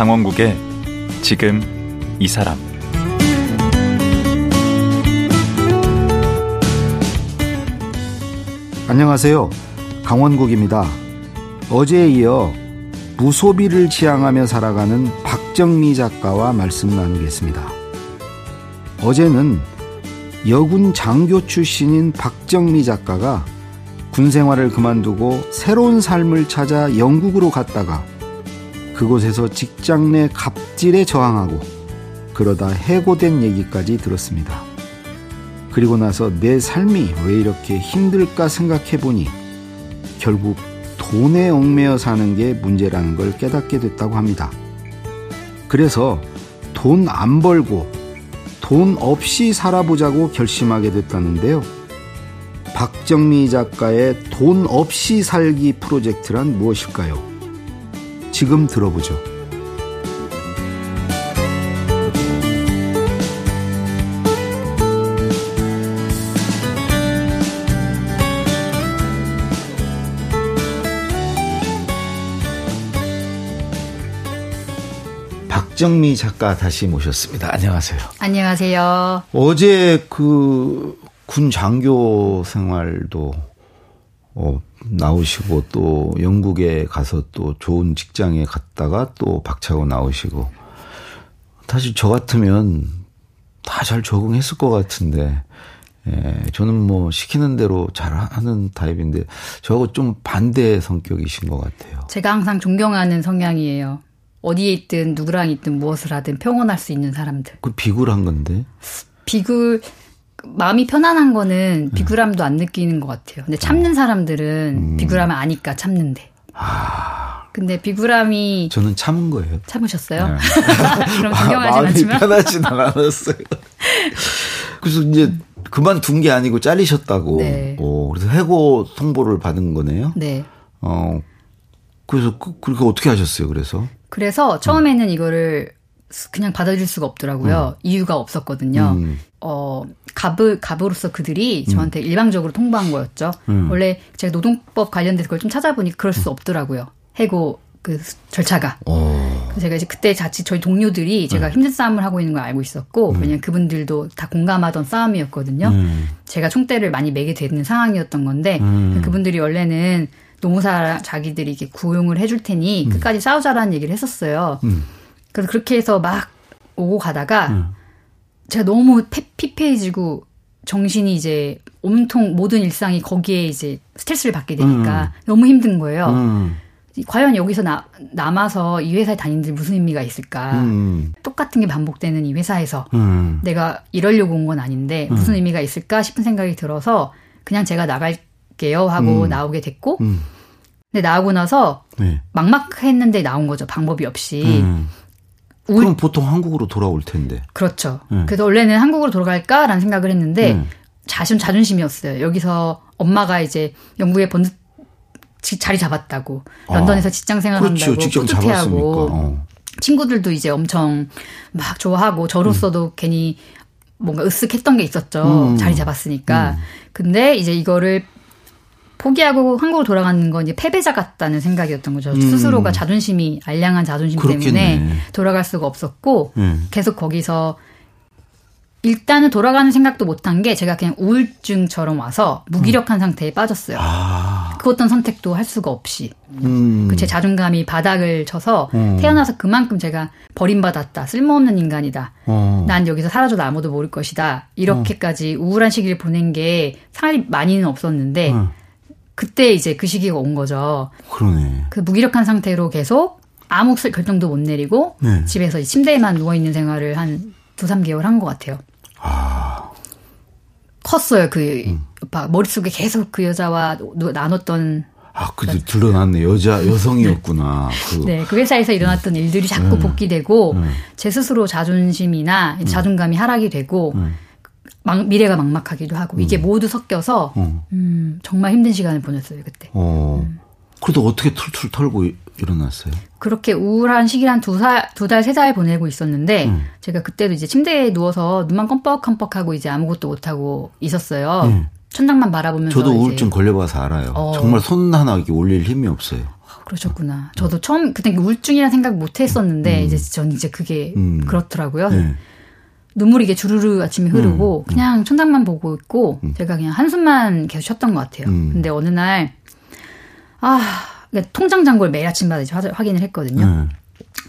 강원국의 지금 이 사람 안녕하세요. 강원국입니다. 어제에 이어 무소비를 지향하며 살아가는 박정미 작가와 말씀 나누겠습니다. 어제는 여군 장교 출신인 박정미 작가가 군 생활을 그만두고 새로운 삶을 찾아 영국으로 갔다가 그곳에서 직장 내 갑질에 저항하고 그러다 해고된 얘기까지 들었습니다. 그리고 나서 내 삶이 왜 이렇게 힘들까 생각해 보니 결국 돈에 얽매여 사는 게 문제라는 걸 깨닫게 됐다고 합니다. 그래서 돈 안 벌고 돈 없이 살아보자고 결심하게 됐다는데요. 박정미 작가의 돈 없이 살기 프로젝트란 무엇일까요? 지금 들어보죠. 박정미 작가 다시 모셨습니다. 안녕하세요. 안녕하세요. 어제 그 군 장교 생활도 어, 나오시고 또 영국에 가서 또 좋은 직장에 갔다가 또 박차고 나오시고 사실 저 같으면 다 잘 적응했을 것 같은데 예, 저는 뭐 시키는 대로 잘 하는 타입인데 저하고 좀 반대 성격이신 것 같아요. 제가 항상 존경하는 성향이에요. 어디에 있든 누구랑 있든 무엇을 하든 평온할 수 있는 사람들. 그 비굴한 건데. 비굴 마음이 편안한 거는 비굴함도 안 느끼는 것 같아요. 근데 참는 사람들은 음. 비굴함을 아니까 참는데. 아, 근데 비굴함이 저는 참은 거예요. 참으셨어요? 네. 그럼 마음이 않지만. 편하진 않았어요. 그래서 이제 그만둔 게 아니고 잘리셨다고. 네. 오, 그래서 해고 통보를 받은 거네요. 네. 어, 그래서 그, 그렇게 어떻게 하셨어요? 그래서 그래서 처음에는 이거를 그냥 받아줄 수가 없더라고요. 이유가 없었거든요. 음. 어, 갑을, 갑으로서 그들이 저한테 일방적으로 통보한 거였죠. 음. 원래 제가 노동법 관련돼서 그걸 좀 찾아보니 그럴 수 없더라고요. 해고 그 절차가. 어, 그래서 제가 이제 그때 자칫 저희 동료들이 제가 음. 힘든 싸움을 하고 있는 걸 알고 있었고, 왜냐면 그분들도 다 공감하던 싸움이었거든요. 음. 제가 총대를 많이 매게 되는 상황이었던 건데, 음. 그분들이 원래는 노무사 자기들이 이렇게 구용을 해줄 테니 끝까지 싸우자라는 얘기를 했었어요. 음. 그래서 그렇게 해서 막 오고 가다가 음. 제가 너무 패- 피폐해지고 정신이 이제 온통 모든 일상이 거기에 이제 스트레스를 받게 되니까 너무 힘든 거예요. 음. 과연 여기서 나, 남아서 이 회사에 다니는 데 무슨 의미가 있을까? 음. 똑같은 게 반복되는 이 회사에서 음. 내가 이러려고 온 건 아닌데 무슨 의미가 있을까 싶은 생각이 들어서 그냥 제가 나갈게요 하고 나오게 됐고 음. 근데 나오고 나서 네. 막막했는데 나온 거죠 방법이 없이 음. 울- 그럼 보통 한국으로 돌아올 텐데. 그렇죠. 음. 그래서 원래는 한국으로 돌아갈까라는 생각을 했는데 음. 자신 자존심이었어요. 여기서 엄마가 이제 영국에 지- 자리 잡았다고 런던에서 직장 생활한다고 그렇죠. 뿌듯해하고 어. 친구들도 이제 엄청 막 좋아하고 저로서도 괜히 뭔가 으쓱했던 게 있었죠. 음. 자리 잡았으니까. 근데 이제 이거를 포기하고 한국으로 돌아가는 건 이제 패배자 같다는 생각이었던 거죠. 스스로가 자존심이 알량한 자존심 음. 그렇겠네. 때문에 돌아갈 수가 없었고 음. 계속 거기서 일단은 돌아가는 생각도 못한 게 제가 그냥 우울증처럼 와서 무기력한 상태에 빠졌어요. 아. 그 어떤 선택도 할 수가 없이. 음. 그제 자존감이 바닥을 쳐서 음. 태어나서 그만큼 제가 버림받았다. 쓸모없는 인간이다. 어. 난 여기서 사라져도 아무도 모를 것이다. 이렇게까지 우울한 시기를 보낸 게 사람이 많이는 없었는데 어. 그때 이제 그 시기가 온 거죠. 그러네. 그 무기력한 상태로 계속 아무 슬- 결정도 못 내리고 네. 집에서 이 침대에만 누워 있는 생활을 한 두, 삼 개월 한 것 같아요. 아. 컸어요. 그 음. 머릿속에 계속 그 여자와 노- 나눴던 아, 그도 드러났네. 여자, 여성이었구나. 그. 네, 그 회사에서 일어났던 일들이 자꾸 복귀되고 제 스스로 자존심이나 자존감이 하락이 되고 막- 미래가 막막하기도 하고 이게 모두 섞여서 어. 음, 정말 힘든 시간을 보냈어요 그때. 어. 그래도 어떻게 툴툴 털고 이- 일어났어요? 그렇게 우울한 시기를 한두 살, 두 달, 세 달 보내고 있었는데, 음. 제가 그때도 이제 침대에 누워서 눈만 껌뻑껌뻑하고 이제 아무것도 못 하고 있었어요. 음. 천장만 바라보면서. 저도 이제 우울증 걸려봐서 알아요. 어. 정말 손 하나 이렇게 올릴 힘이 없어요. 그러셨구나. 저도 처음 그때 우울증이라 생각 못 했었는데 음. 이제 전 이제 그게 음. 그렇더라고요. 네. 눈물이 이게 주르르 아침에 흐르고 음. 그냥 천장만 보고 있고 제가 그냥 한숨만 계속 쉬었던 것 같아요. 음. 근데 어느 날 아, 그러니까 통장 잔고를 매일 아침마다 이제 화- 확인을 했거든요. 네.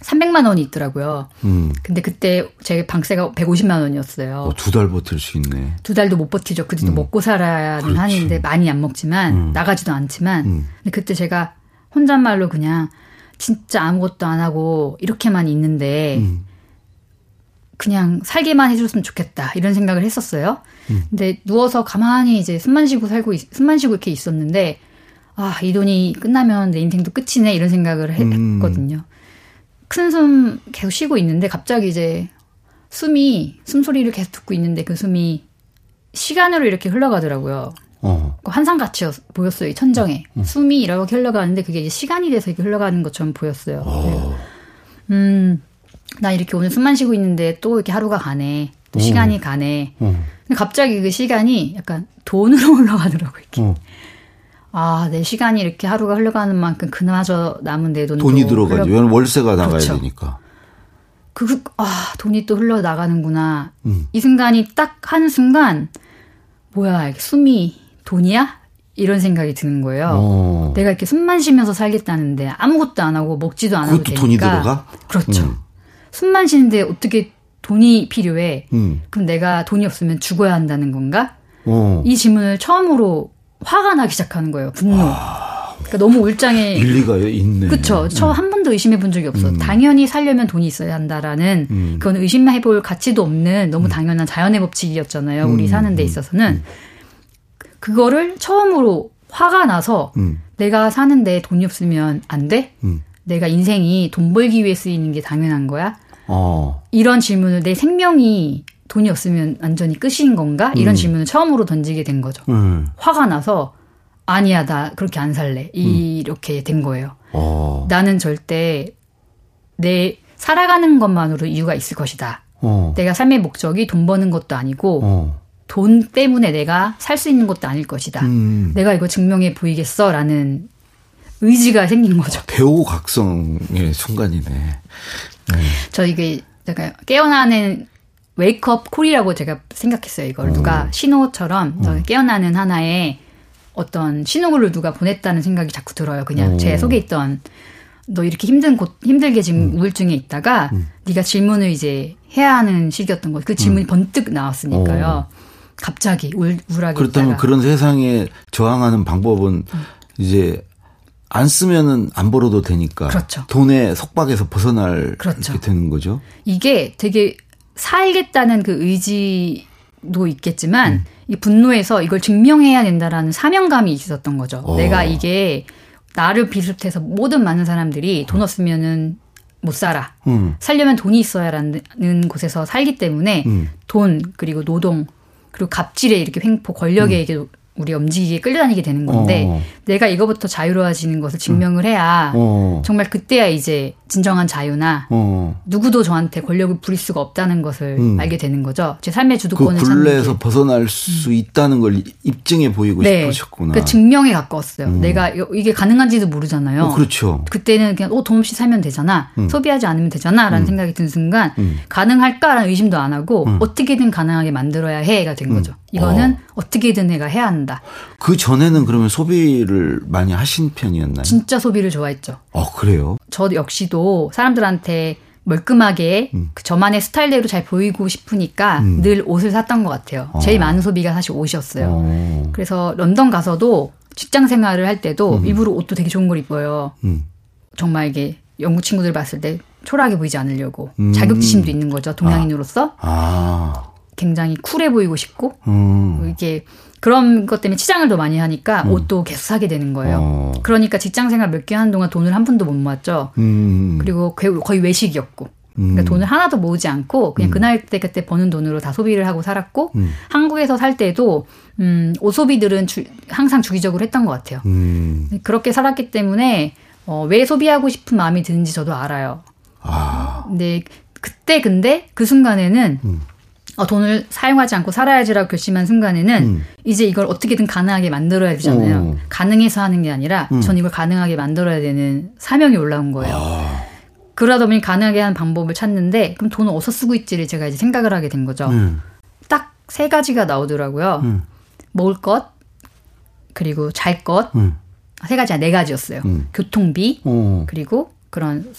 300만 원이 있더라고요. 음. 근데 그때 제 방세가 150만 원이었어요. 어, 두달 버틸 수 있네. 두 달도 못 버티죠. 그래도 먹고 살아야는 그렇지. 하는데 많이 안 먹지만 음. 나가지도 않지만 음. 근데 그때 제가 혼잣말로 그냥 진짜 아무것도 안 하고 이렇게만 있는데 음. 그냥 살게만 해줬으면 좋겠다 이런 생각을 했었어요. 음. 근데 누워서 가만히 이제 숨만 쉬고 살고 있- 숨만 쉬고 이렇게 있었는데 아 이 돈이 끝나면 내 인생도 끝이네 이런 생각을 해- 음. 했거든요. 큰 숨 계속 쉬고 있는데 갑자기 이제 숨이 숨소리를 계속 듣고 있는데 그 숨이 시간으로 이렇게 흘러가더라고요. 어. 그 환상같이 보였어요. 이 천정에 숨이 이렇게 흘러가는데 그게 이제 시간이 돼서 이렇게 흘러가는 것처럼 보였어요. 그래서 음, 나 이렇게 오늘 숨만 쉬고 있는데 또 이렇게 하루가 가네. 또 시간이 가네. 어. 근데 갑자기 그 시간이 약간 돈으로 흘러가더라고요. 이렇게. 어. 아, 내 시간이 이렇게 하루가 흘러가는 만큼 그나마저 남은 내 돈도 돈이 들어가죠. 흘러- 왜냐면 월세가 나가야 그렇죠. 되니까. 그, 그- 아, 돈이 또 흘러나가는구나. 음. 이 순간이 딱 한 순간, 뭐야, 숨이 돈이야? 이런 생각이 드는 거예요. 어. 내가 이렇게 숨만 쉬면서 살겠다는데 아무것도 안 하고 먹지도 안 하고 그것도 되니까 돈이 들어가? 그렇죠. 음. 숨만 쉬는데 어떻게 돈이 필요해? 음. 그럼 내가 돈이 없으면 죽어야 한다는 건가? 어. 이 질문을 처음으로 화가 나기 시작하는 거예요. 분노. 그러니까 너무 울장에 일리가 있네. 그쵸. 저한 번도 의심해 본 적이 없어. 당연히 살려면 돈이 있어야 한다라는 음. 그건 의심해 볼 가치도 없는 너무 당연한 자연의 법칙이었잖아요. 우리 음. 사는 데 있어서는. 그거를 처음으로 화가 나서 음. 내가 사는데 돈이 없으면 안 돼? 음. 내가 인생이 돈 벌기 위해 쓰이는 게 당연한 거야? 어. 이런 질문을 내 생명이 돈이 없으면 완전히 끝인 건가? 이런 질문을 처음으로 던지게 된 거죠. 음. 화가 나서 아니야 나 그렇게 안 살래 이렇게 된 거예요. 어. 나는 절대 내 살아가는 것만으로 이유가 있을 것이다. 어. 내가 삶의 목적이 돈 버는 것도 아니고 어. 돈 때문에 내가 살 수 있는 것도 아닐 것이다. 음. 내가 이거 증명해 보이겠어라는 의지가 생긴 거죠. 대우각성의 순간이네. 저 이게 제가 깨어나는 웨이크업 콜이라고 제가 생각했어요. 이걸 누가 신호처럼 저 깨어나는 하나의 어떤 신호를 누가 보냈다는 생각이 자꾸 들어요. 그냥 오. 제 속에 있던 너 이렇게 힘든 곳 힘들게 지금 우울증에 있다가 네가 질문을 이제 해야 하는 시기였던 거. 그 질문이 번뜩 나왔으니까요. 갑자기 우울, 우울하게 그렇다면 있다가. 그런 세상에 저항하는 방법은 이제 안 쓰면은 안 벌어도 되니까 그렇죠. 돈의 속박에서 벗어날 그렇죠. 이렇게 되는 거죠. 이게 되게 살겠다는 그 의지도 있겠지만 음. 이 분노에서 이걸 증명해야 된다라는 사명감이 있었던 거죠. 어. 내가 이게 나를 비롯해서 모든 많은 사람들이 돈 없으면은 못 살아. 음. 살려면 돈이 있어야라는 곳에서 살기 때문에 음. 돈 그리고 노동 그리고 갑질에 이렇게 횡포 권력에게 우리 움직이게 끌려다니게 되는 건데 어. 내가 이거부터 자유로워지는 것을 증명을 해야 어. 정말 그때야 이제 진정한 자유나 어. 누구도 저한테 권력을 부릴 수가 없다는 것을 음. 알게 되는 거죠. 제 삶의 그 주도권을 찾는 굴레에서 게. 벗어날 수 있다는 걸 입증해 보이고 네. 싶으셨구나. 그 증명에 가까웠어요. 내가 이거- 이게 가능한지도 모르잖아요. 어, 그렇죠. 그때는 그냥 어, 돈 없이 살면 되잖아. 음. 소비하지 않으면 되잖아라는 생각이 든 순간 가능할까라는 의심도 안 하고 음. 어떻게든 가능하게 만들어야 해가 된 거죠. 이거는 어. 떻게든 내가 해야 한다. 그 전에는 그러면 소비를 많이 하신 편이었나요? 진짜 소비를 좋아했죠. 어, 그래요? 저 역시도 사람들한테 멀끔하게 음. 그 저만의 스타일대로 잘 보이고 싶으니까 늘 옷을 샀던 것 같아요. 제일 많은 소비가 사실 옷이었어요. 어. 그래서 런던 가서도 직장 생활을 할 때도 일부러 옷도 되게 좋은 걸 입어요. 음. 정말 이게 영국 친구들 봤을 때 초라하게 보이지 않으려고 음. 자격지심도 있는 거죠. 동양인으로서 아. 굉장히 쿨해 보이고 싶고 음. 이게 그런 것 때문에 치장을 더 많이 하니까 옷도 계속 사게 되는 거예요. 어. 그러니까 직장 생활 몇개 하는 동안 돈을 한 푼도 못 모았죠. 음. 그리고 그- 거의 외식이었고. 그러니까 음. 돈을 하나도 모으지 않고 그냥 그날 때 그때 버는 돈으로 다 소비를 하고 살았고 음. 한국에서 살 때도 음, 옷 소비들은 주- 항상 주기적으로 했던 것 같아요. 음. 그렇게 살았기 때문에 어, 왜 소비하고 싶은 마음이 드는지 저도 알아요. 아. 근데 그때 근데 그 순간에는 음. 어, 돈을 사용하지 않고 살아야지라고 결심한 순간에는 음. 이제 이걸 어떻게든 가능하게 만들어야 되잖아요. 어. 가능해서 하는 게 아니라 음. 전 이걸 가능하게 만들어야 되는 사명이 올라온 거예요. 아. 그러다 보니 가능하게 하는 방법을 찾는데 그럼 돈을 어디서 쓰고 있지를 제가 이제 생각을 하게 된 거죠. 음. 딱세 가지가 나오더라고요. 음. 먹을 것 그리고 잘 것. 음. 세 가지가 네 가지였어요. 음. 교통비 어. 그리고 그런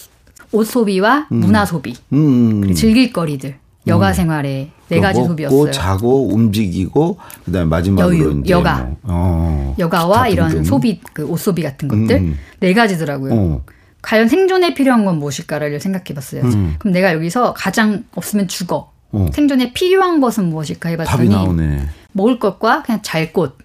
옷 소비와 음. 문화 소비 음. 그리고 즐길 거리들 여가 생활의 네 가지 먹고 소비였어요. 자고 움직이고 그다음에 마지막으로 여유, 이제 여가. 뭐, 어. 여가와 이런 등등. 소비 그 옷 소비 같은 것들 음. 네 가지더라고요. 어. 과연 생존에 필요한 건 무엇일까를 생각해봤어요. 음. 그럼 내가 여기서 가장 없으면 죽어. 어. 생존에 필요한 것은 무엇일까 해봤더니. 먹을 것과 그냥 잘 곳.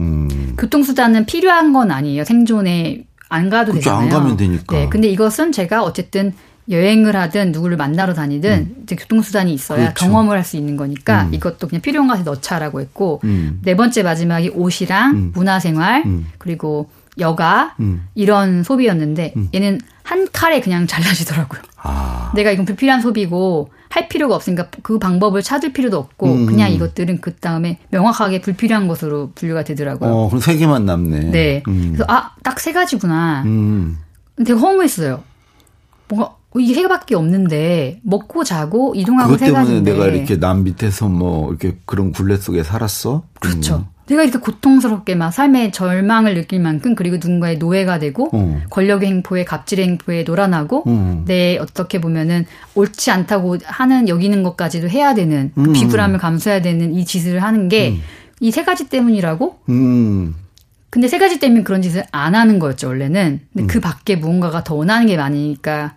음. 교통수단은 필요한 건 아니에요. 생존에 안 가도 그렇죠. 되잖아요. 안 가면 되니까. 네, 근데 이것은 제가 어쨌든 여행을 하든 누구를 만나러 다니든 이제 교통수단이 있어야 음. 그렇죠. 경험을 할 수 있는 거니까 음. 이것도 그냥 필요한 것에 넣자라고 했고 음. 네 번째 마지막이 옷이랑 음. 문화생활 음. 그리고 여가 음. 이런 소비였는데 얘는 한 칼에 그냥 잘라지더라고요. 아. 내가 이건 불필요한 소비고 할 필요가 없으니까 그 방법을 찾을 필요도 없고 음. 그냥 이것들은 그 다음에 명확하게 불필요한 것으로 분류가 되더라고요. 어, 그럼 세 개만 남네. 네. 음. 그래서 아 딱 세 가지구나. 음. 되게 허무했어요. 뭔가 이게 세 개밖에 없는데 먹고 자고 이동하고 그것 세 때문에 가지인데 내가 이렇게 남 밑에서 뭐 이렇게 그런 굴레 속에 살았어? 그렇죠. 음. 내가 이렇게 고통스럽게 막 삶의 절망을 느낄 만큼 그리고 누군가의 노예가 되고 어. 권력의 행포에 갑질의 행포에 놀아나고 음. 내 어떻게 보면은 옳지 않다고 하는 여기는 것까지도 해야 되는 그 음. 비굴함을 감수해야 되는 이 짓을 하는 게 이 세 가지 때문이라고? 음. 근데 세 가지 때문에 그런 짓을 안 하는 거였죠 원래는. 근데 음. 그 밖에 무언가가 더 원하는 게 많으니까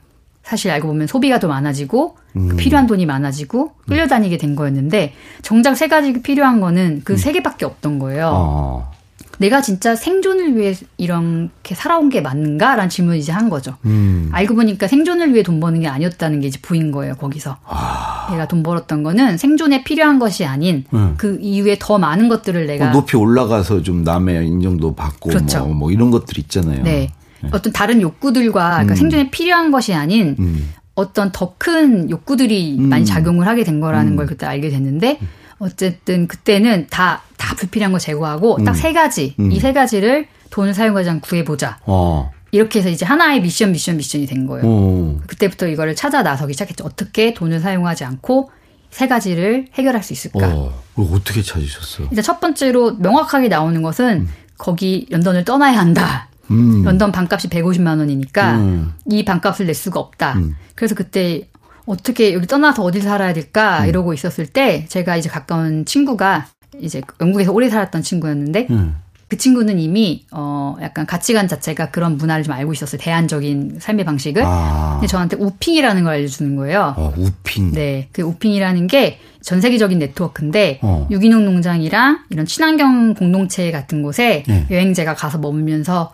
사실 알고 보면 소비가 더 많아지고 음. 그 필요한 돈이 많아지고 끌려다니게 된 거였는데 정작 세 가지 필요한 거는 그 세 개밖에 없던 거예요. 음. 어. 내가 진짜 생존을 위해 이렇게 살아온 게 맞는가라는 질문을 이제 한 거죠. 음. 알고 보니까 생존을 위해 돈 버는 게 아니었다는 게 이제 보인 거예요, 거기서. 아. 내가 돈 벌었던 거는 생존에 필요한 것이 아닌 음. 그 이후에 더 많은 것들을 내가 뭐 높이 올라가서 좀 남의 인정도 받고 그렇죠. 뭐, 뭐 이런 것들 있잖아요. 네. 어떤 다른 욕구들과 그러니까 생존에 필요한 것이 아닌 음. 어떤 더 큰 욕구들이 많이 작용을 하게 된 거라는 걸 그때 알게 됐는데 어쨌든 그때는 다, 다 불필요한 거 제거하고 딱 세 가지, 이 세 가지를 돈을 사용하지 않고 구해보자. 어. 이렇게 해서 이제 하나의 미션, 미션, 미션이 된 거예요. 어. 그때부터 이거를 찾아 나서기 시작했죠. 어떻게 돈을 사용하지 않고 세 가지를 해결할 수 있을까? 어. 어떻게 찾으셨어? 일단 첫 번째로 명확하게 나오는 것은 거기 런던을 떠나야 한다. 음. 런던 반값이 150만 원이니까 음. 이 반값을 낼 수가 없다. 그래서 그때 어떻게 여기 떠나서 어딜 살아야 될까 음. 이러고 있었을 때 제가 이제 가까운 친구가 이제 영국에서 오래 살았던 친구였는데 음. 그 친구는 이미 어 약간 가치관 자체가 그런 문화를 좀 알고 있었어요. 대안적인 삶의 방식을. 아. 근데 저한테 우핑이라는 걸 알려주는 거예요. 어, 우핑. 네, 그 우핑이라는 게 전 세계적인 네트워크인데 어. 유기농 농장이랑 이런 친환경 공동체 같은 곳에 네. 여행자가 가서 머물면서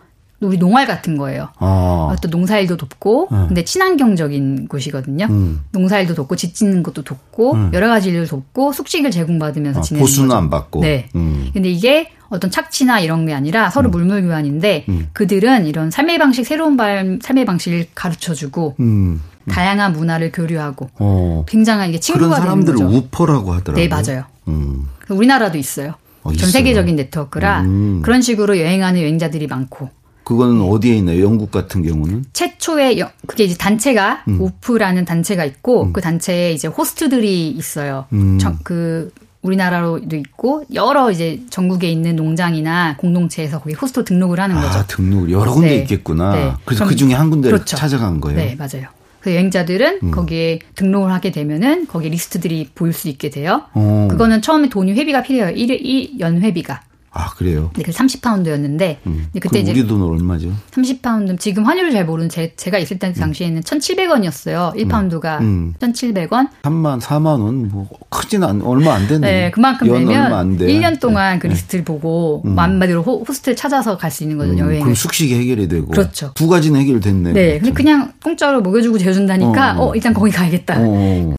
우리 농활 같은 거예요. 아. 또 농사일도 돕고 네. 근데 친환경적인 곳이거든요. 음. 농사일도 돕고 집 짓는 것도 돕고 여러 가지 일을 돕고 숙식을 제공받으면서 아, 지내는 보수는 거죠. 안 받고. 네. 음. 근데 이게 어떤 착취나 이런 게 아니라 서로 물물교환인데 음. 그들은 이런 삶의 방식 새로운 발- 삶의 방식을 가르쳐주고 음. 다양한 문화를 교류하고 어. 굉장한 이게 그런 친구가 되는 사람들을 거죠. 우퍼라고 하더라고요. 네, 맞아요. 음. 우리나라도 있어요. 어, 전 있어요? 세계적인 네트워크라 음. 그런 식으로 여행하는 여행자들이 많고 그거는 어디에 있나요? 영국 같은 경우는? 최초의 여- 그게 이제 단체가 음. 우프라는 단체가 있고 그 단체에 이제 호스트들이 있어요. 음. 저- 그 우리나라로도 있고 여러 이제 전국에 있는 농장이나 공동체에서 거기 호스트 등록을 하는 거죠. 아, 등록 여러 군데 네. 있겠구나. 네. 그래서 그 중에 한 군데를 그렇죠. 찾아간 거예요. 네, 맞아요. 그 여행자들은 음. 거기에 등록을 하게 되면은 거기 리스트들이 보일 수 있게 돼요. 어. 그거는 처음에 돈이 회비가 필요해요. 1, 연 회비가. 아, 그래요? 네, 그래서 30파운드였는데 근데 그때 이제 우리 돈은 얼마죠? 30파운드 지금 환율을 잘 모르는 제, 제가 있을 때 당시에는 1,700원이었어요. 1파운드가 음. 1,700원. 3만, 4만 원, 뭐, 크진 않, 얼마 안 되네. 네, 그만큼 연 되면 얼마 안 돼. 1년 동안 그 리스트를 보고 음. 한마디로 호, 호스트를 찾아서 갈 수 있는 거죠, 음, 여행을. 그럼 숙식이 해결이 되고. 그렇죠. 두 가지는 해결됐네. 네, 근데 그냥 공짜로 먹여주고 재워준다니까 어. 어, 일단 거기 가야겠다. 어.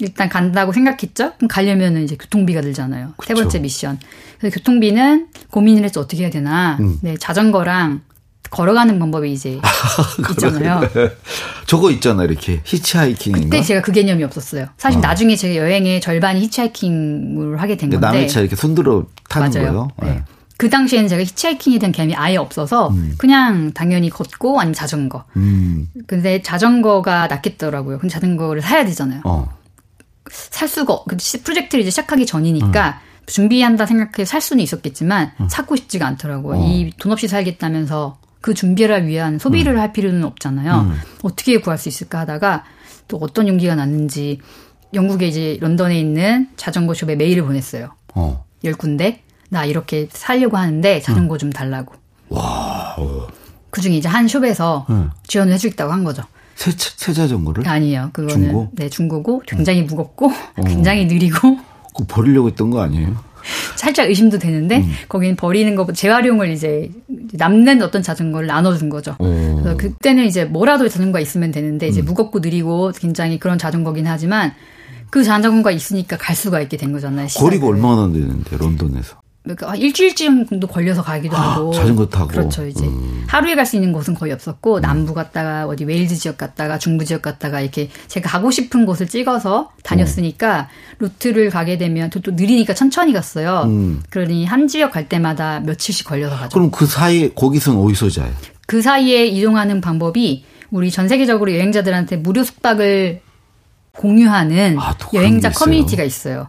일단 간다고 생각했죠. 그럼 가려면은 이제 교통비가 들잖아요. 세 그쵸. 번째 미션. 그래서 교통비는 고민을 했죠. 어떻게 해야 되나. 음. 네, 자전거랑 걸어가는 방법이 이제 있잖아요. 저거 있잖아 이렇게 히치하이킹인가? 그때 제가 그 개념이 없었어요. 사실 어. 나중에 제가 여행의 절반이 히치하이킹을 하게 된 건데. 남의 차 이렇게 손들어 타는 맞아요. 거예요. 네. 네. 그 당시에는 제가 히치하이킹에 대한 개념이 아예 없어서 그냥 당연히 걷고 아니면 자전거. 음, 근데 자전거가 낫겠더라고요. 근데 자전거를 사야 되잖아요. 어, 살 수가 없- 그 시- 프로젝트를 이제 시작하기 전이니까 준비한다 생각해서 살 수는 있었겠지만 사고 싶지가 않더라고요. 이돈 없이 살겠다면서 그 준비를 위한 소비를 할 필요는 없잖아요. 어떻게 구할 수 있을까 하다가 또 어떤 용기가 났는지 영국에 이제 런던에 있는 자전거 숍에 메일을 보냈어요. 어. 열 군데 나 이렇게 살려고 하는데 자전거 좀 달라고. 그 중에 이제 한 숍에서 응. 지원을 해주겠다고 한 거죠. 새, 차- 새 자전거를? 아니에요. 그거는 중고? 네 중고고 굉장히 무겁고 굉장히 느리고 그거 버리려고 했던 거 아니에요? 살짝 의심도 되는데 음. 거기는 버리는 거 재활용을 이제 남는 어떤 자전거를 나눠준 거죠. 어. 그래서 그때는 이제 뭐라도 자전거가 있으면 되는데 이제 무겁고 느리고 굉장히 그런 자전거긴 하지만 그 자전거가 있으니까 갈 수가 있게 된 거잖아요. 거리가 시작을. 얼마나 되는데 런던에서? 그러니까 한 일주일쯤 정도 걸려서 가기도 하고 자전거 타고? 음. 그렇죠 이제 하루에 갈 수 있는 곳은 거의 없었고 남부 갔다가 어디 웨일즈 지역 갔다가 중부 지역 갔다가 이렇게 제가 가고 싶은 곳을 찍어서 다녔으니까 루트를 가게 되면 또, 또 느리니까 천천히 갔어요 음. 그러니 한 지역 갈 때마다 며칠씩 걸려서 가죠 그럼 그 사이에 거기서는 어디서 자요? 그 사이에 이동하는 방법이 우리 전 세계적으로 여행자들한테 무료 숙박을 공유하는 아, 여행자? 커뮤니티가 있어요.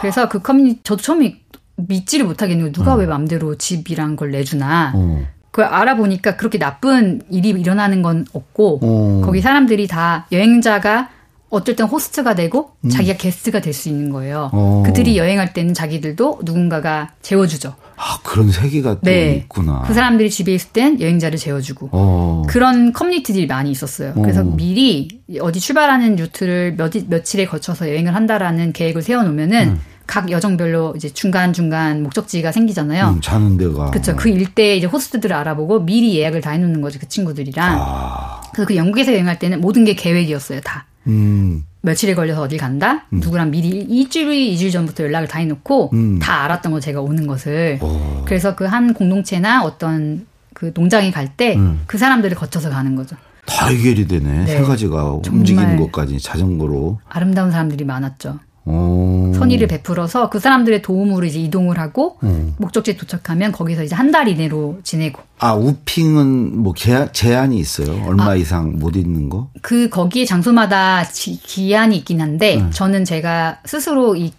그래서 그 커뮤니티 저도 처음에 믿지를 못하겠는 거 누가 왜 맘대로 집이란 걸 내주나. 어. 그걸 알아보니까 그렇게 나쁜 일이 일어나는 건 없고 어. 거기 사람들이 다 여행자가 어쩔 땐 호스트가 되고 음. 자기가 게스트가 될 수 있는 거예요. 어. 그들이 여행할 때는 자기들도 누군가가 재워주죠. 아, 그런 세계가 또 네. 있구나. 그 사람들이 집에 있을 땐 여행자를 재워주고 어. 그런 커뮤니티들이 많이 있었어요. 그래서 어. 미리 어디 출발하는 루트를 몇, 며칠에 거쳐서 여행을 한다라는 계획을 세워놓으면은 음. 각 여정별로 이제 중간 중간 목적지가 생기잖아요. 음, 자는 데가. 그렇죠. 그 일대에 이제 호스트들을 알아보고 미리 예약을 다 해놓는 거죠. 그 친구들이랑. 아, 그래서 그 영국에서 여행할 때는 모든 게 계획이었어요. 다. 음, 며칠에 걸려서 어딜 간다? 누구랑 미리 일주일, 이주일 전부터 연락을 다 해놓고 음. 다 알았던 거 제가 오는 것을. 어. 그래서 그 한 공동체나 어떤 그 농장에 갈 때그 음. 사람들을 거쳐서 가는 거죠. 다 해결이 되네. 네. 세 가지가 움직이는 것까지 자전거로. 아름다운 사람들이 많았죠. 어. 선의를 베풀어서 그 사람들의 도움으로 이제 이동을 하고 음. 목적지에 도착하면 거기서 이제 한 달 이내로 지내고 아, 우핑은 뭐 제한, 제한이 있어요? 얼마 이상 못 있는 거? 그 거기에 장소마다 지- 기한이 있긴 한데 음. 저는 제가 스스로 이,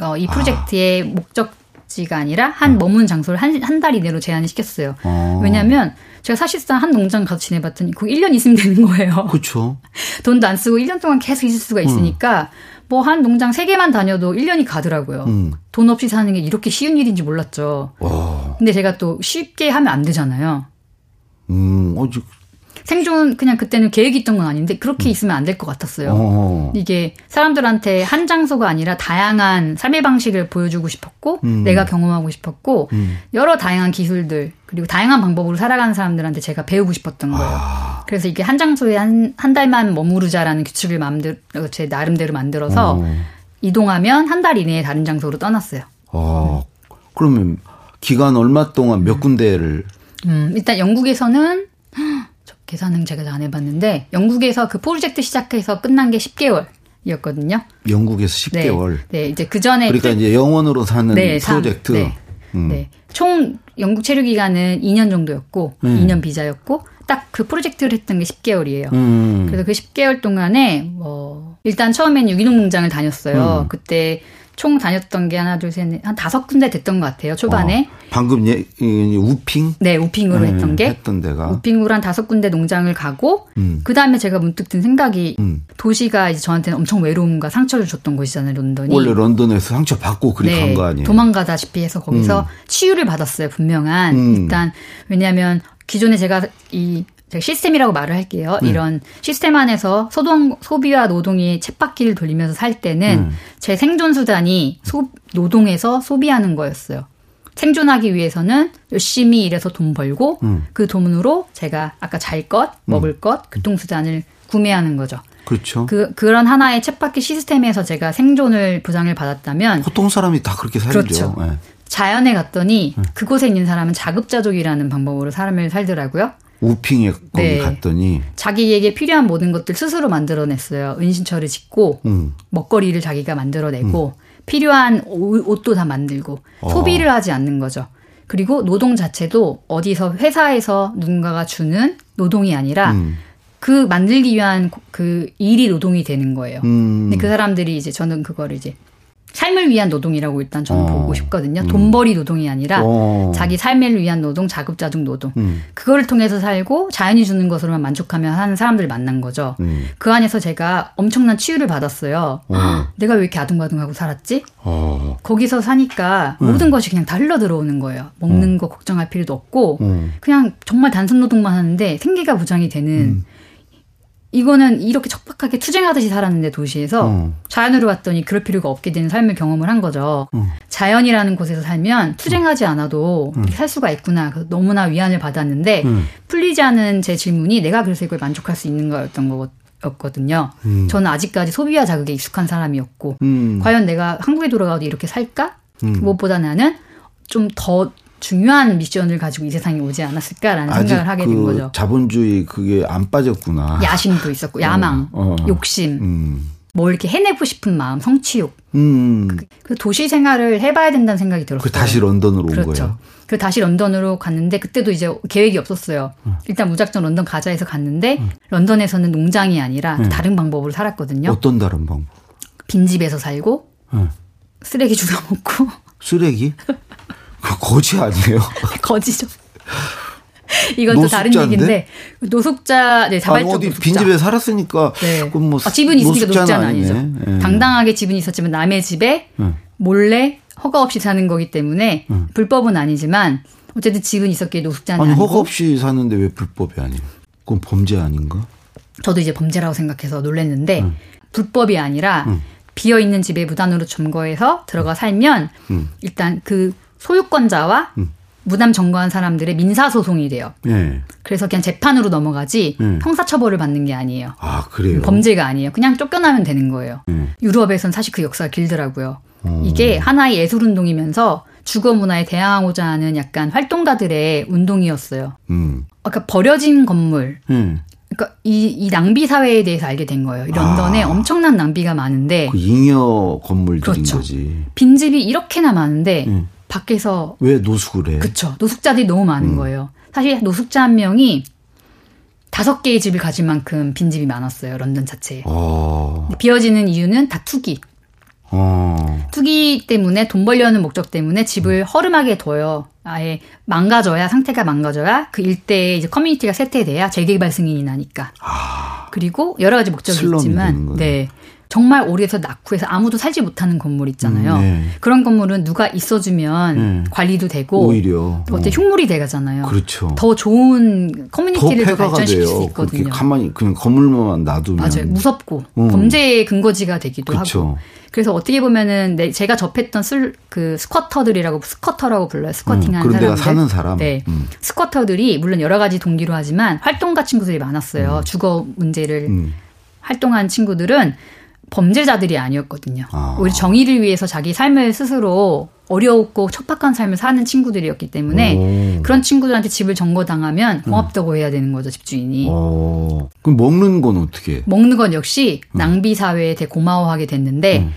어, 이 프로젝트의 목적지가 아니라 음. 한 머문 장소를 한 한 달 이내로 제한을 시켰어요. 어. 왜냐하면 제가 사실상 한 농장 가서 지내봤더니 거기 1년 있으면 되는 거예요. 그렇죠. 돈도 안 쓰고 1년 동안 계속 있을 수가 있으니까 뭐 한 농장 3개만 다녀도 1년이 가더라고요. 음. 돈 없이 사는 게 이렇게 쉬운 일인지 몰랐죠. 와. 근데 제가 또 쉽게 하면 안 되잖아요. 음, 어, 저, 생존 그냥 그때는 계획이 있던 건 아닌데 그렇게 있으면 안 될 것 같았어요. 어. 이게 사람들한테 한 장소가 아니라 다양한 삶의 방식을 보여주고 싶었고 음. 내가 경험하고 싶었고 여러 다양한 기술들 그리고 다양한 방법으로 살아가는 사람들한테 제가 배우고 싶었던 거예요. 아. 그래서 이게 한 장소에 한, 한 달만 머무르자라는 규칙을 마음대로 제 나름대로 만들어서 어. 이동하면 한 달 이내에 다른 장소로 떠났어요. 아, 그러면 기간 얼마 동안 몇 군데를 음, 일단 영국에서는 저 계산은 제가 안 해봤는데 영국에서 그 프로젝트 시작해서 끝난 게 10개월 이었거든요. 영국에서 10개월. 네, 네, 이제 그 전에 그러니까 이제 영원으로 사는 네, 삼. 프로젝트. 네. 음. 네. 총 영국 체류 기간은 2년 정도였고 음. 2년 비자였고 딱 그 프로젝트를 했던 게 10개월이에요. 음. 그래서 그 10개월 동안에 뭐 일단 처음엔 유기농 농장을 다녔어요. 음. 그때 총 다녔던 게 하나 둘 셋 넷한 다섯 군데 됐던 것 같아요. 초반에. 어, 방금 예, 이 우핑 네, 우핑으로 음, 했던 게 했던 데가 우핑으로 한 다섯 군데 농장을 가고 음. 그 다음에 제가 문득 든 생각이 음. 도시가 이제 저한테는 엄청 외로움과 상처를 줬던 곳이잖아요, 론던이. 원래 런던에서 상처 받고 그리 간거 아니에요? 네. 도망가다시피 해서 거기서 치유를 받았어요, 분명한. 음. 일단, 왜냐하면 기존에 제가 이 제가 시스템이라고 말을 할게요. 네. 이런 시스템 안에서 소동, 소비와 노동이 쳇바퀴를 돌리면서 살 때는 음. 제 생존 수단이 소, 노동에서 소비하는 거였어요. 생존하기 위해서는 열심히 일해서 돈 벌고 음. 그 돈으로 제가 아까 잘 것, 먹을 것, 교통수단을 구매하는 거죠. 그렇죠. 그, 그런 하나의 쳇바퀴 시스템에서 제가 생존을 보장을 받았다면 보통 사람이 다 그렇게 살죠. 그렇죠. 예. 자연에 갔더니 그곳에 있는 사람은 자급자족이라는 방법으로 삶을 살더라고요. 우핑에 거기 네. 갔더니 자기에게 필요한 모든 것들 스스로 만들어냈어요. 은신처를 짓고 음. 먹거리를 자기가 만들어내고 필요한 옷- 옷도 다 만들고 어. 소비를 하지 않는 거죠. 그리고 노동 자체도 어디서 회사에서 누군가가 주는 노동이 아니라 음. 그 만들기 위한 그 일이 노동이 되는 거예요. 음. 근데 그 사람들이 이제 저는 그거를 이제 삶을 위한 노동이라고 일단 저는 어. 보고 싶거든요. 돈벌이 노동이 아니라 어. 자기 삶을 위한 노동, 자급자족 노동. 음. 그거를 통해서 살고 자연이 주는 것으로만 만족하며 하는 사람들을 만난 거죠. 음. 그 안에서 제가 엄청난 치유를 받았어요. 어. 내가 왜 이렇게 아둥바둥하고 살았지? 어. 거기서 사니까 음. 모든 것이 그냥 다 흘러 들어오는 거예요. 먹는 거 걱정할 필요도 없고 음. 그냥 정말 단순 노동만 하는데 생계가 보장이 되는 음. 이거는 이렇게 척박하게 투쟁하듯이 살았는데 도시에서 어. 자연으로 왔더니 그럴 필요가 없게 되는 삶을 경험을 한 거죠. 음. 자연이라는 곳에서 살면 투쟁하지 않아도 이렇게 살 수가 있구나. 너무나 위안을 받았는데 음. 풀리지 않은 제 질문이 내가 그래서 이걸 만족할 수 있는 거였던 거 였거든요. 저는 아직까지 소비와 자극에 익숙한 사람이었고 음. 과연 내가 한국에 돌아가도 이렇게 살까? 음. 무엇보다 나는 좀더 중요한 미션을 가지고 이 세상에 오지 않았을까라는 생각을 하게 그된 거죠. 자본주의 그게 안 빠졌구나. 야심도 있었고 야망, 어. 욕심, 음. 뭐 이렇게 해내고 싶은 마음, 성취욕. 음. 그 도시 생활을 해봐야 된다는 생각이 들었어요. 그 다시 런던으로 온 그렇죠. 거예요. 그 다시 런던으로 갔는데 그때도 이제 계획이 없었어요. 일단 무작정 런던 가자 해서 갔는데 런던에서는 농장이 아니라 다른 방법으로 살았거든요. 어떤 다른 방법? 빈집에서 살고 응. 쓰레기 주워 먹고 쓰레기? 그 거지 아니에요? 거지죠. 이건 또 다른 노숙자인데? 얘기인데 노숙자 네 자발적 어디 노숙자. 빈집에 살았으니까 네. 뭐 아, 집은 있으니까 노숙자는 아니죠. 아니네. 예. 당당하게 집은 있었지만 남의 집에 응. 몰래 허가 없이 사는 거기 때문에 불법은 아니지만 어쨌든 집은 있었기에 노숙자는 아니 아니고 허가 없이 사는데 왜 불법이 아니에요? 그건 범죄 아닌가? 저도 이제 범죄라고 생각해서 놀랬는데 불법이 아니라 비어 있는 집에 무단으로 점거해서 들어가 살면 음. 일단 그 소유권자와 무단 점거한 사람들의 민사 소송이 돼요. 예. 그래서 그냥 재판으로 넘어가지 음. 형사 처벌을 받는 게 아니에요. 아 그래요. 범죄가 아니에요. 그냥 쫓겨나면 되는 거예요. 음. 유럽에선 사실 그 역사가 길더라고요. 어. 이게 하나의 예술 운동이면서 주거 문화에 대항하고자 하는 약간 활동가들의 운동이었어요. 음. 아까 버려진 건물, 예. 그러니까 이, 이 낭비 사회에 대해서 알게 된 거예요. 이 런던에 엄청난 낭비가 많은데 그 잉여 건물들인 그렇죠. 거지. 빈집이 이렇게나 많은데 음. 밖에서 왜 노숙을 해? 그쵸 노숙자들이 너무 음. 많은 거예요. 사실 노숙자 한 명이 다섯 개의 집을 가질 만큼 빈집이 많았어요. 런던 자체에. 어. 비어지는 이유는 다 투기. 어. 투기 때문에 돈 벌려는 목적 때문에 음. 집을 허름하게 둬요. 아예 망가져야 상태가 망가져야 그 일대에 이제 커뮤니티가 쇠퇴돼야 재개발 승인이 나니까. 그리고 여러 가지 목적이 아. 있지만 거네. 네. 정말 오래서 낙후해서 아무도 살지 못하는 건물 있잖아요. 음, 네. 그런 건물은 누가 있어주면 네. 관리도 되고 오히려. 또 어때 어. 흉물이 돼가잖아요. 그렇죠. 더 좋은 더 커뮤니티를 더, 폐가가 발전시킬 수 돼요. 있거든요. 그렇게 가만히 그냥 건물만 놔두면. 맞아요. 무섭고 음. 범죄의 근거지가 되기도 그쵸. 하고. 그래서 어떻게 보면은 내, 제가 접했던 술, 그 squatter들이라고 squatter라고 불러요. squatting하는 음, 사람들. 사는 사람. 네. 음. squatter들이 물론 여러 가지 동기로 하지만 활동가 친구들이 많았어요. 주거 문제를 음. 활동한 친구들은 범죄자들이 아니었거든요. 아. 오히려 정의를 위해서 자기 삶을 스스로 어려웠고 척박한 삶을 사는 친구들이었기 때문에 오. 그런 친구들한테 집을 점거당하면 고맙다고 해야 되는 거죠, 집주인이. 어. 그럼 먹는 건 어떻게? 해? 먹는 건 역시 낭비 사회에 되게 고마워하게 됐는데 음.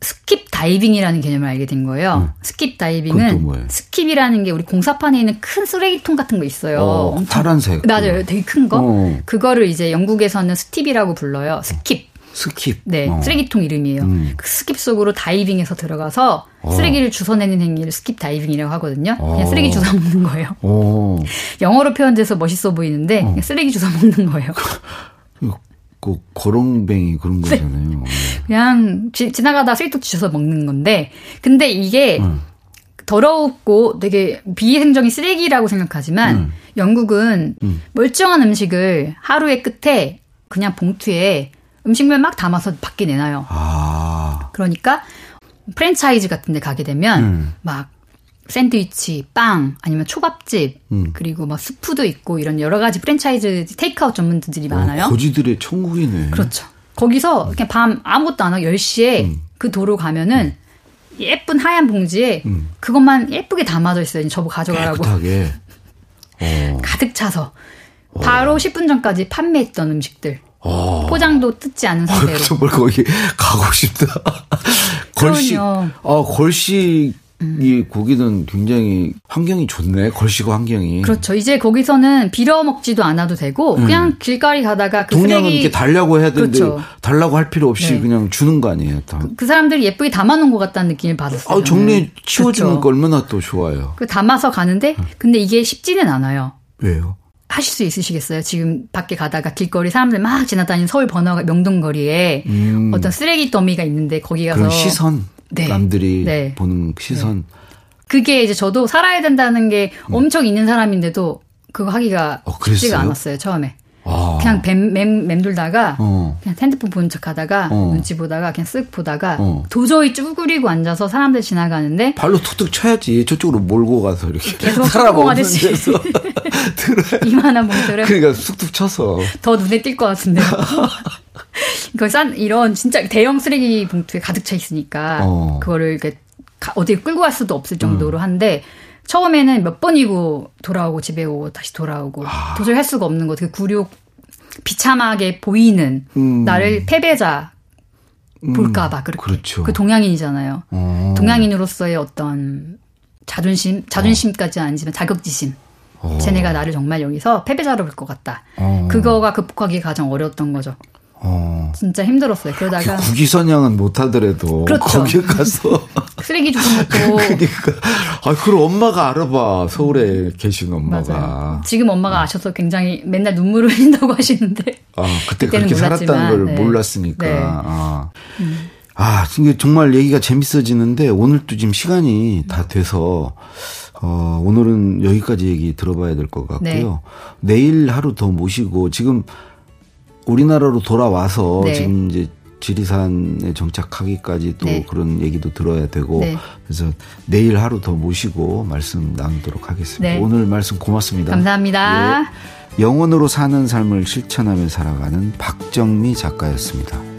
skip diving이라는 개념을 알게 된 거예요. skip 음. 또 diving은? skip이라는 게 우리 공사판에 있는 큰 쓰레기통 같은 거 있어요. 어, 파란색. 맞아요. 되게 큰 거. 어. 그거를 이제 영국에서는 skip이라고 불러요. skip. skip. 네, 어. 쓰레기통 이름이에요. 음. 그 skip 속으로 다이빙해서 들어가서 어. 쓰레기를 주워내는 행위를 skip diving이라고 하거든요. 그냥 어. 쓰레기 주워 먹는 거예요. 어. 영어로 표현돼서 멋있어 보이는데 그냥 쓰레기 주워 먹는 거예요. 그 거렁뱅이 그런 네. 거잖아요. 그냥 지, 지나가다 쓰레기통 주워서 먹는 건데 근데 이게 음. 더러웠고 되게 비위생적인 쓰레기라고 생각하지만 음. 영국은 음. 멀쩡한 음식을 하루의 끝에 그냥 봉투에 음식물 막 담아서 밖에 내놔요. 아. 그러니까 프랜차이즈 같은 데 가게 되면 음. 막 샌드위치, 빵, 아니면 초밥집, 음. 그리고 막 수프도 있고 이런 여러 가지 프랜차이즈 테이크아웃 전문들이 많아요. 어, 거지들의 천국이네. 그렇죠. 거기서 그냥 밤 아무것도 안 하고 10시에 음. 그 도로 가면은 예쁜 하얀 봉지에 음. 그것만 예쁘게 담아져 있어요. 저보 가져가라고. 깨끗하게. 어. 가득 차서. 바로 10분 전까지 판매했던 음식들. 어. 포장도 뜯지 않은 상태로. 정말 거기 가고 싶다. 걸식. 아, 걸식이 거기는 굉장히 환경이 좋네. 걸식 환경이. 그렇죠. 이제 거기서는 빌어 먹지도 않아도 되고 그냥 길거리 가다가 그 음. 동양은 쓰레기 이렇게 달라고 해야 되는데 그렇죠. 달라고 할 필요 없이 네. 그냥 주는 거 아니에요. 다. 그 사람들이 예쁘게 담아놓은 것 같다는 느낌을 받았어요. 아, 정리 저는. 치워지는 그렇죠. 거 얼마나 또 좋아요. 그 담아서 가는데 근데 이게 쉽지는 않아요. 왜요? 하실 수 있으시겠어요? 지금 밖에 가다가 길거리 사람들 막 지나다니는 서울 번화가 명동거리에 어떤 쓰레기 더미가 있는데 거기 가서 음. 시선. 네. 남들이 네. 보는 시선. 그게 이제 저도 살아야 된다는 게 엄청 있는 사람인데도 그거 하기가 어? 쉽지가 않았어요 처음에. 아. 그냥 맴, 맴, 맴돌다가 어. 그냥 핸드폰 보는 척 하다가 어. 눈치 보다가 그냥 쓱 보다가 어. 도저히 쭈그리고 앉아서 사람들 지나가는데 발로 툭툭 쳐야지. 저쪽으로 몰고 가서 이렇게. 계속 사람 없는. 데서 이만한 봉투를 그러니까 쑥툭 쳐서. 더 눈에 띌 것 같은데요. 그 싼 이런 진짜 대형 쓰레기 봉투에 가득 차 있으니까 어. 그거를 이렇게 가- 어디 끌고 갈 수도 없을 정도로 한데 처음에는 몇 번이고 돌아오고 집에 오고 다시 돌아오고 아. 도저히 할 수가 없는 거. 그 굴욕 비참하게 보이는 음. 나를 패배자 볼까봐 그렇게. 그렇죠. 그 동양인이잖아요. 어. 동양인으로서의 어떤 자존심, 자존심까지는 아니지만 자격지심. 어. 쟤네가 나를 정말 여기서 패배자로 볼 것 같다. 어. 그거가 극복하기 가장 어려웠던 거죠. 어. 진짜 힘들었어요. 그러다가 국위선양은 못하더라도 그렇죠. 거기 가서 쓰레기 먹고 그러니까 아 그걸 엄마가 알아봐 서울에 계신 엄마가 맞아요. 지금 엄마가 아셔서 굉장히 맨날 눈물을 흘린다고 하시는데 아 그때 그때는 그렇게 살았다는 걸 몰랐지만, 네. 몰랐으니까 네. 아. 아 이게 정말 얘기가 재밌어지는데 오늘도 지금 시간이 다 돼서 어 오늘은 여기까지 얘기 들어봐야 될 것 같고요 내일 하루 더 모시고 지금 우리나라로 돌아와서 네. 지금 이제 지리산에 정착하기까지 또 네. 그런 얘기도 들어야 되고 네. 그래서 내일 하루 더 모시고 말씀 나누도록 하겠습니다. 네. 오늘 말씀 고맙습니다. 감사합니다. 예. 영혼으로 사는 삶을 실천하며 살아가는 박정미 작가였습니다.